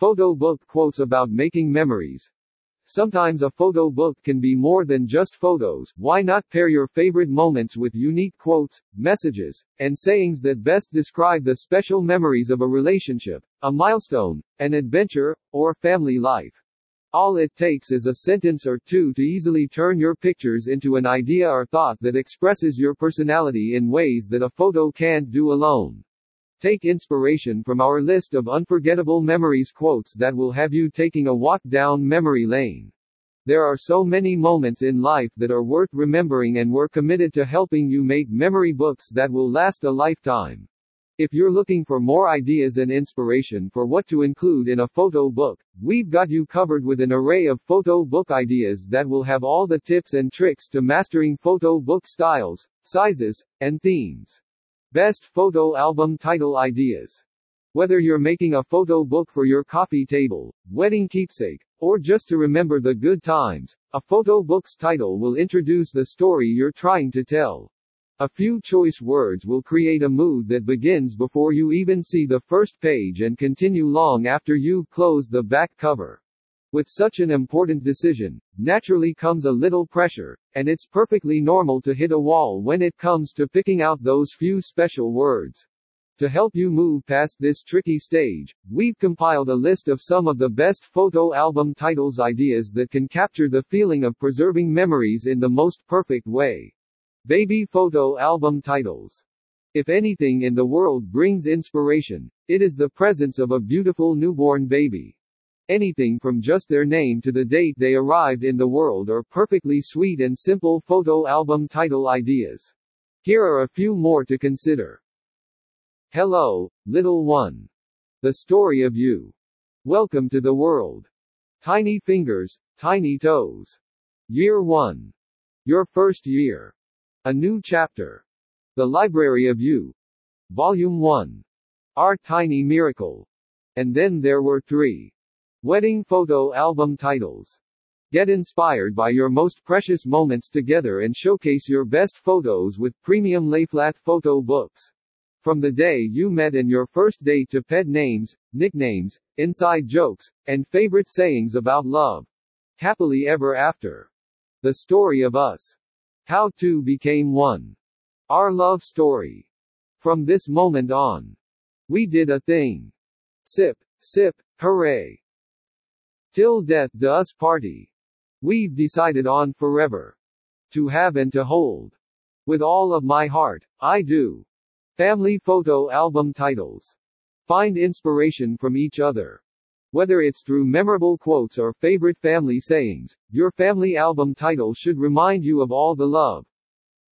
Photo book quotes about making memories. Sometimes a photo book can be more than just photos. Why not pair your favorite moments with unique quotes, messages, and sayings that best describe the special memories of a relationship, a milestone, an adventure, or family life? All it takes is a sentence or two to easily turn your pictures into an idea or thought that expresses your personality in ways that a photo can't do alone. Take inspiration from our list of unforgettable memories quotes that will have you taking a walk down memory lane. There are so many moments in life that are worth remembering and we're committed to helping you make memory books that will last a lifetime. If you're looking for more ideas and inspiration for what to include in a photo book, we've got you covered with an array of photo book ideas that will have all the tips and tricks to mastering photo book styles, sizes, and themes. Best photo album title ideas. Whether you're making a photo book for your coffee table, wedding keepsake, or just to remember the good times, a photo book's title will introduce the story you're trying to tell. A few choice words will create a mood that begins before you even see the first page and continue long after you've closed the back cover. With such an important decision, naturally comes a little pressure, and it's perfectly normal to hit a wall when it comes to picking out those few special words. To help you move past this tricky stage, we've compiled a list of some of the best photo album titles ideas that can capture the feeling of preserving memories in the most perfect way. Baby photo album titles. If anything in the world brings inspiration, it is the presence of a beautiful newborn baby. Anything from just their name to the date they arrived in the world are perfectly sweet and simple photo album title ideas. Here are a few more to consider. Hello, little one. The story of you. Welcome to the world. Tiny fingers, tiny toes. Year 1. Your first year. A New Chapter. The Library of You. Volume 1. Our Tiny Miracle. And then there were three. Wedding photo album titles. Get inspired by your most precious moments together and showcase your best photos with premium layflat photo books. From the day you met and your first date to pet names, nicknames, inside jokes, and favorite sayings about love. Happily ever after. The story of us. How two became one. Our love story. From this moment on. We did a thing. Sip, sip, hooray. Till death do us party. We've decided on forever. To have and to hold. With all of my heart, I do. Family photo album titles. Find inspiration from each other. Whether it's through memorable quotes or favorite family sayings, your family album title should remind you of all the love,